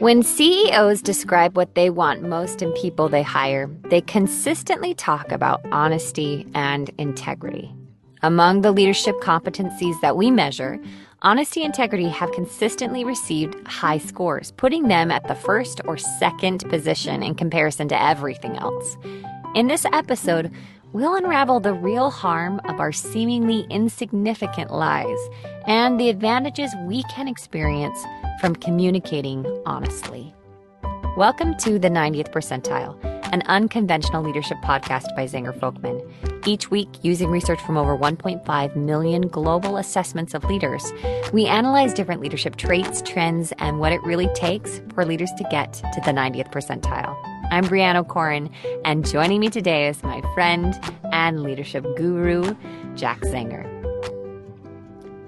When CEOs describe what they want most in people they hire, they consistently talk about honesty and integrity. Among the leadership competencies that we measure, honesty and integrity have consistently received high scores, putting them at the first or second position in comparison to everything else. In this episode, we'll unravel the real harm of our seemingly insignificant lies and the advantages we can experience from communicating honestly. Welcome to the 90th Percentile, an unconventional leadership podcast by Zenger Folkman. Each week, using research from over 1.5 million global assessments of leaders, we analyze different leadership traits, trends, and what it really takes for leaders to get to the 90th percentile. I'm Brianna O'Corin, and joining me today is my friend and leadership guru, Jack Zenger.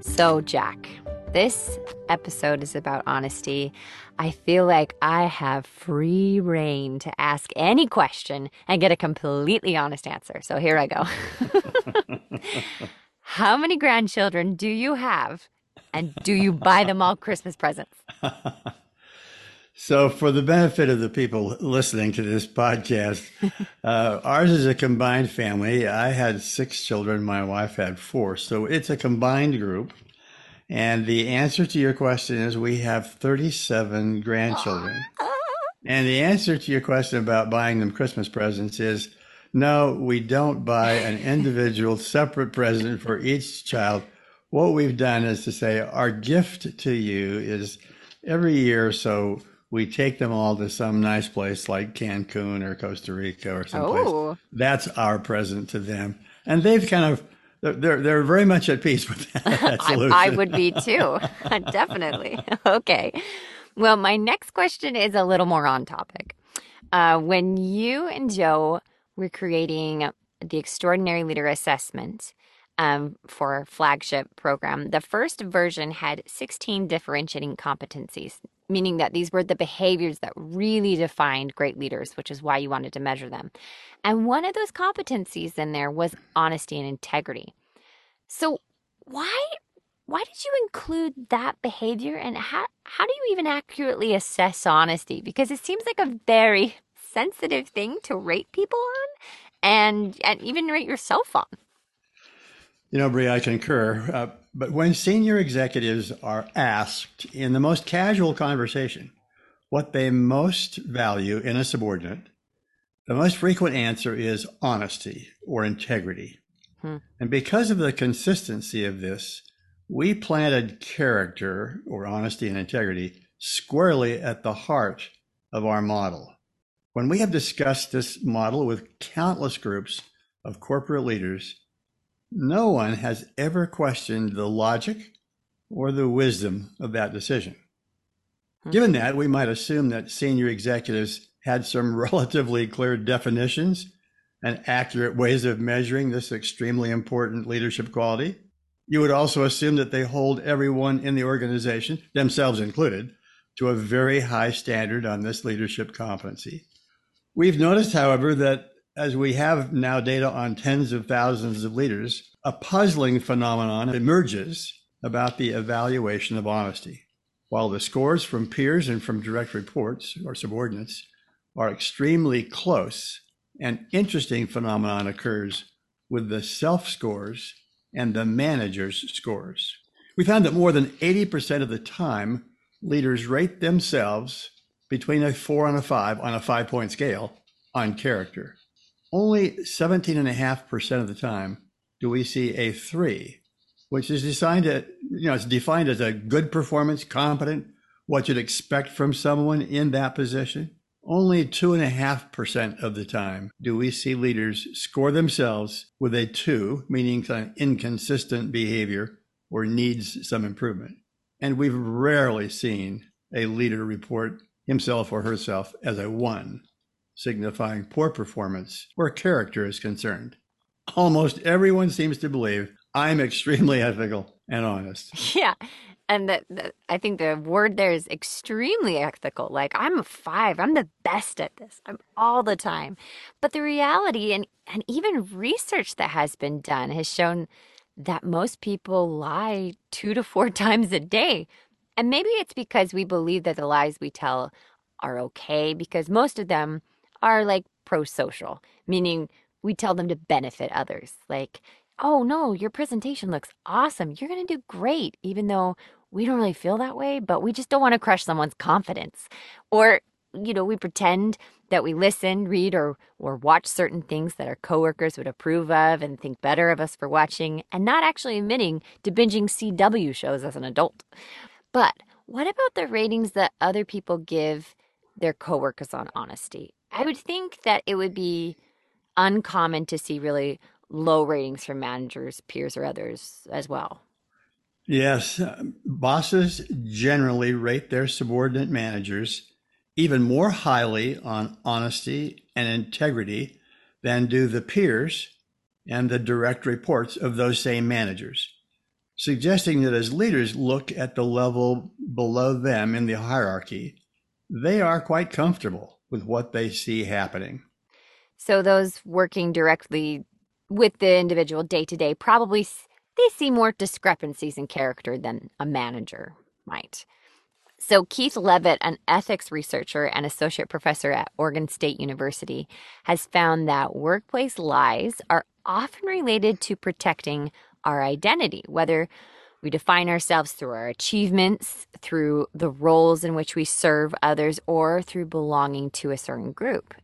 So, Jack, this episode is about honesty. I feel like I have free reign to ask any question and get a completely honest answer. So here I go. How many grandchildren do you have? And do you buy them all Christmas presents? So, for the benefit of the people listening to this podcast, uh, ours is a combined family. I had six children, my wife had four. So, it's a combined group. And the answer to your question is we have 37 grandchildren. And the answer to your question about buying them Christmas presents is no, we don't buy an individual separate present for each child. What we've done is to say our gift to you is every year so we take them all to some nice place like Cancun or Costa Rica or someplace. Oh. That's our present to them. And they've kind of they're they're very much at peace with that, that solution. I, I would be too. Definitely. Okay. Well, my next question is a little more on topic. Uh, when you and Joe were creating the Extraordinary Leader Assessment um, for our flagship program, the first version had 16 differentiating competencies, meaning that these were the behaviors that really defined great leaders, which is why you wanted to measure them. And one of those competencies in there was honesty and integrity. So, why why did you include that behavior and how how do you even accurately assess honesty because it seems like a very sensitive thing to rate people on and and even rate yourself on you know brie i concur uh, but when senior executives are asked in the most casual conversation what they most value in a subordinate the most frequent answer is honesty or integrity hmm. and because of the consistency of this we planted character or honesty and integrity squarely at the heart of our model. When we have discussed this model with countless groups of corporate leaders, no one has ever questioned the logic or the wisdom of that decision. Hmm. Given that, we might assume that senior executives had some relatively clear definitions and accurate ways of measuring this extremely important leadership quality. You would also assume that they hold everyone in the organization, themselves included, to a very high standard on this leadership competency. We've noticed, however, that as we have now data on tens of thousands of leaders, a puzzling phenomenon emerges about the evaluation of honesty. While the scores from peers and from direct reports or subordinates are extremely close, an interesting phenomenon occurs with the self scores and the manager's scores. We found that more than 80% of the time, leaders rate themselves between a four and a five on a five point scale on character. Only 17.5% of the time do we see a three, which is designed to, you know, it's defined as a good performance, competent, what you'd expect from someone in that position. Only 2.5% of the time do we see leaders score themselves with a two, meaning inconsistent behavior or needs some improvement. And we've rarely seen a leader report himself or herself as a one, signifying poor performance where character is concerned. Almost everyone seems to believe I'm extremely ethical and honest. Yeah and that, I think the word there is extremely ethical. Like I'm a five, I'm the best at this. I'm all the time. But the reality and and even research that has been done has shown that most people lie two to four times a day. And maybe it's because we believe that the lies we tell are okay because most of them are like pro social, meaning we tell them to benefit others. Like, oh no, your presentation looks awesome. You're going to do great, even though we don't really feel that way, but we just don't want to crush someone's confidence. Or, you know, we pretend that we listen, read, or, or watch certain things that our coworkers would approve of and think better of us for watching, and not actually admitting to binging CW shows as an adult. But what about the ratings that other people give their coworkers on honesty? I would think that it would be uncommon to see really low ratings from managers, peers, or others as well. Yes, uh, bosses generally rate their subordinate managers even more highly on honesty and integrity than do the peers and the direct reports of those same managers suggesting that as leaders look at the level below them in the hierarchy, they are quite comfortable with what they see happening. So those working directly with the individual day to day probably they see more discrepancies in character than a manager might. So Keith Leavitt, an ethics researcher and associate professor at Oregon State University, has found that workplace lies are often related to protecting our identity, whether we define ourselves through our achievements, through the roles in which we serve others, or through belonging to a certain group.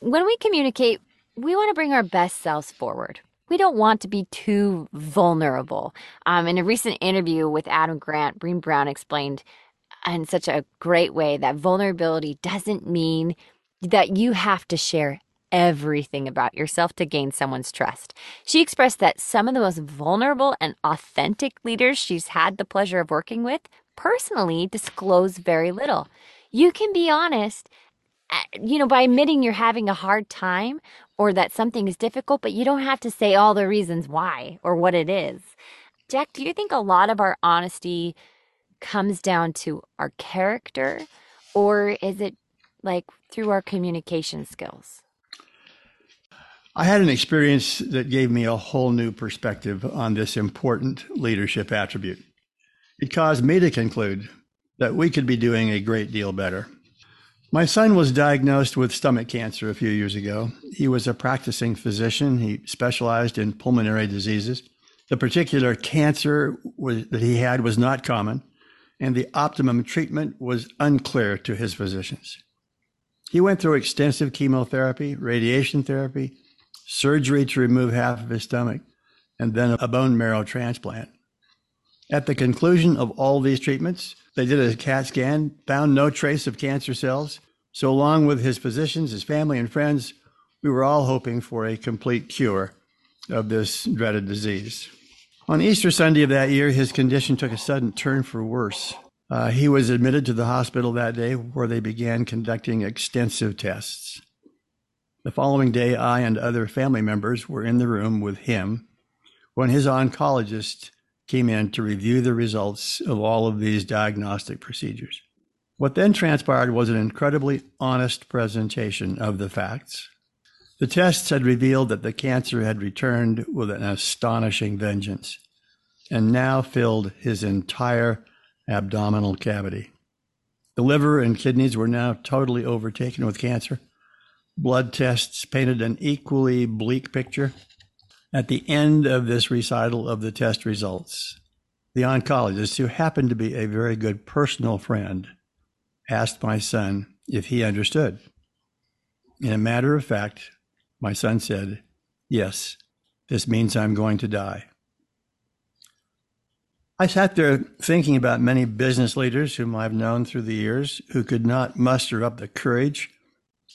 When we communicate, we want to bring our best selves forward. We don't want to be too vulnerable. Um, in a recent interview with Adam Grant, Brené Brown explained in such a great way that vulnerability doesn't mean that you have to share everything about yourself to gain someone's trust. She expressed that some of the most vulnerable and authentic leaders she's had the pleasure of working with personally disclose very little. You can be honest, uh, you know, by admitting you're having a hard time or that something is difficult, but you don't have to say all the reasons why or what it is. Jack, do you think a lot of our honesty comes down to our character or is it like through our communication skills? I had an experience that gave me a whole new perspective on this important leadership attribute. It caused me to conclude that we could be doing a great deal better. My son was diagnosed with stomach cancer a few years ago. He was a practicing physician. He specialized in pulmonary diseases. The particular cancer was, that he had was not common, and the optimum treatment was unclear to his physicians. He went through extensive chemotherapy, radiation therapy, surgery to remove half of his stomach, and then a bone marrow transplant. At the conclusion of all these treatments, they did a CAT scan, found no trace of cancer cells. So, along with his physicians, his family, and friends, we were all hoping for a complete cure of this dreaded disease. On Easter Sunday of that year, his condition took a sudden turn for worse. Uh, he was admitted to the hospital that day where they began conducting extensive tests. The following day, I and other family members were in the room with him when his oncologist came in to review the results of all of these diagnostic procedures. What then transpired was an incredibly honest presentation of the facts. The tests had revealed that the cancer had returned with an astonishing vengeance and now filled his entire abdominal cavity. The liver and kidneys were now totally overtaken with cancer blood tests painted an equally bleak picture. At the end of this recital of the test results, the oncologist, who happened to be a very good personal friend, asked my son if he understood. In a matter of fact, my son said, Yes, this means I'm going to die. I sat there thinking about many business leaders whom I've known through the years who could not muster up the courage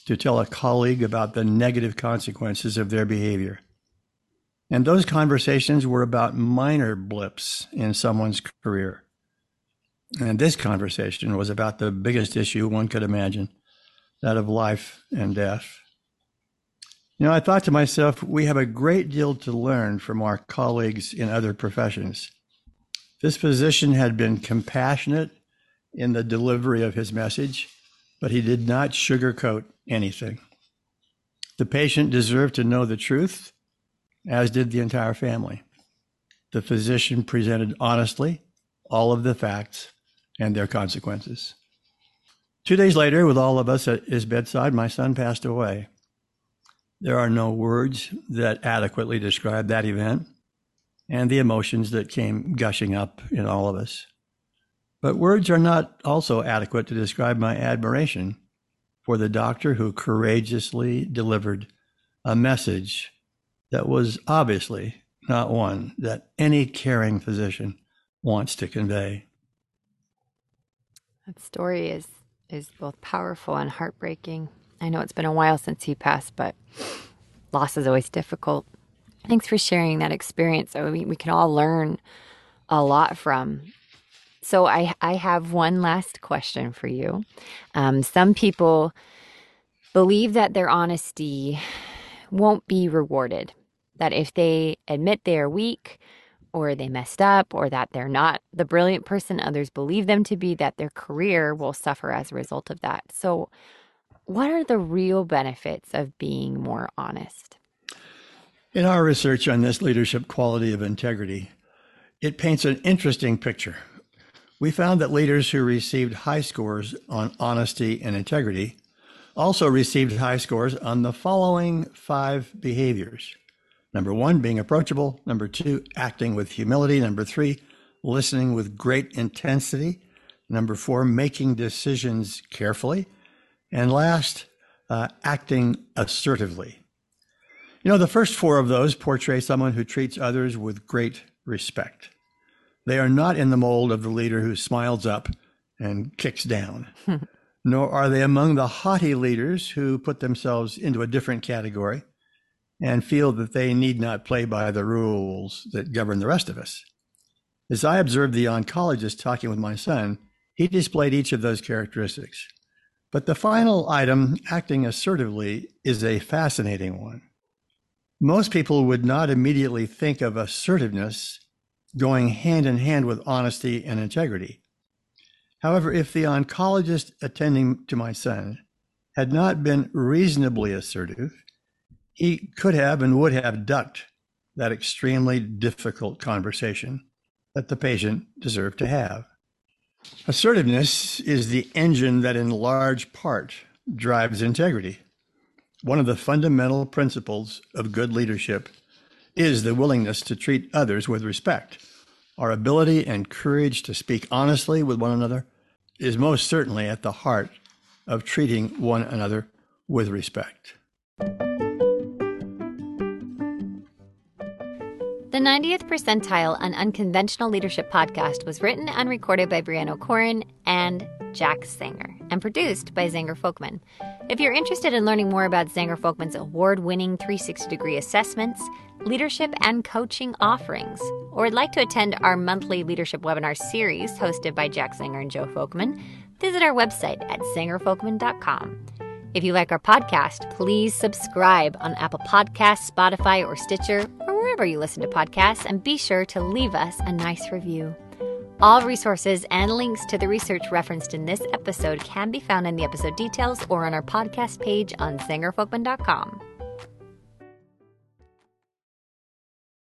to tell a colleague about the negative consequences of their behavior. And those conversations were about minor blips in someone's career. And this conversation was about the biggest issue one could imagine that of life and death. You know, I thought to myself, we have a great deal to learn from our colleagues in other professions. This physician had been compassionate in the delivery of his message, but he did not sugarcoat anything. The patient deserved to know the truth, as did the entire family. The physician presented honestly all of the facts and their consequences. Two days later, with all of us at his bedside, my son passed away. There are no words that adequately describe that event and the emotions that came gushing up in all of us. But words are not also adequate to describe my admiration for the doctor who courageously delivered a message that was obviously not one that any caring physician wants to convey. That story is is both powerful and heartbreaking. I know it's been a while since he passed, but loss is always difficult. Thanks for sharing that experience. So we, we can all learn a lot from. So I I have one last question for you. Um, some people believe that their honesty won't be rewarded. That if they admit they are weak or they messed up or that they're not the brilliant person others believe them to be, that their career will suffer as a result of that. So, what are the real benefits of being more honest? In our research on this leadership quality of integrity, it paints an interesting picture. We found that leaders who received high scores on honesty and integrity also received high scores on the following five behaviors Number one, being approachable. Number two, acting with humility. Number three, listening with great intensity. Number four, making decisions carefully. And last, uh, acting assertively. You know, the first four of those portray someone who treats others with great respect. They are not in the mold of the leader who smiles up and kicks down, nor are they among the haughty leaders who put themselves into a different category and feel that they need not play by the rules that govern the rest of us. As I observed the oncologist talking with my son, he displayed each of those characteristics. But the final item, acting assertively, is a fascinating one. Most people would not immediately think of assertiveness going hand in hand with honesty and integrity. However, if the oncologist attending to my son had not been reasonably assertive, he could have and would have ducked that extremely difficult conversation that the patient deserved to have. Assertiveness is the engine that, in large part, drives integrity. One of the fundamental principles of good leadership is the willingness to treat others with respect. Our ability and courage to speak honestly with one another is most certainly at the heart of treating one another with respect. The 90th Percentile, an unconventional leadership podcast, was written and recorded by Brianna Corin and Jack Zenger and produced by Zenger Folkman. If you're interested in learning more about Zenger Folkman's award winning 360 degree assessments, leadership, and coaching offerings, or would like to attend our monthly leadership webinar series hosted by Jack Zenger and Joe Folkman, visit our website at zengerfolkman.com. If you like our podcast, please subscribe on Apple Podcasts, Spotify, or Stitcher, or wherever you listen to podcasts, and be sure to leave us a nice review. All resources and links to the research referenced in this episode can be found in the episode details or on our podcast page on zengerfolkman.com.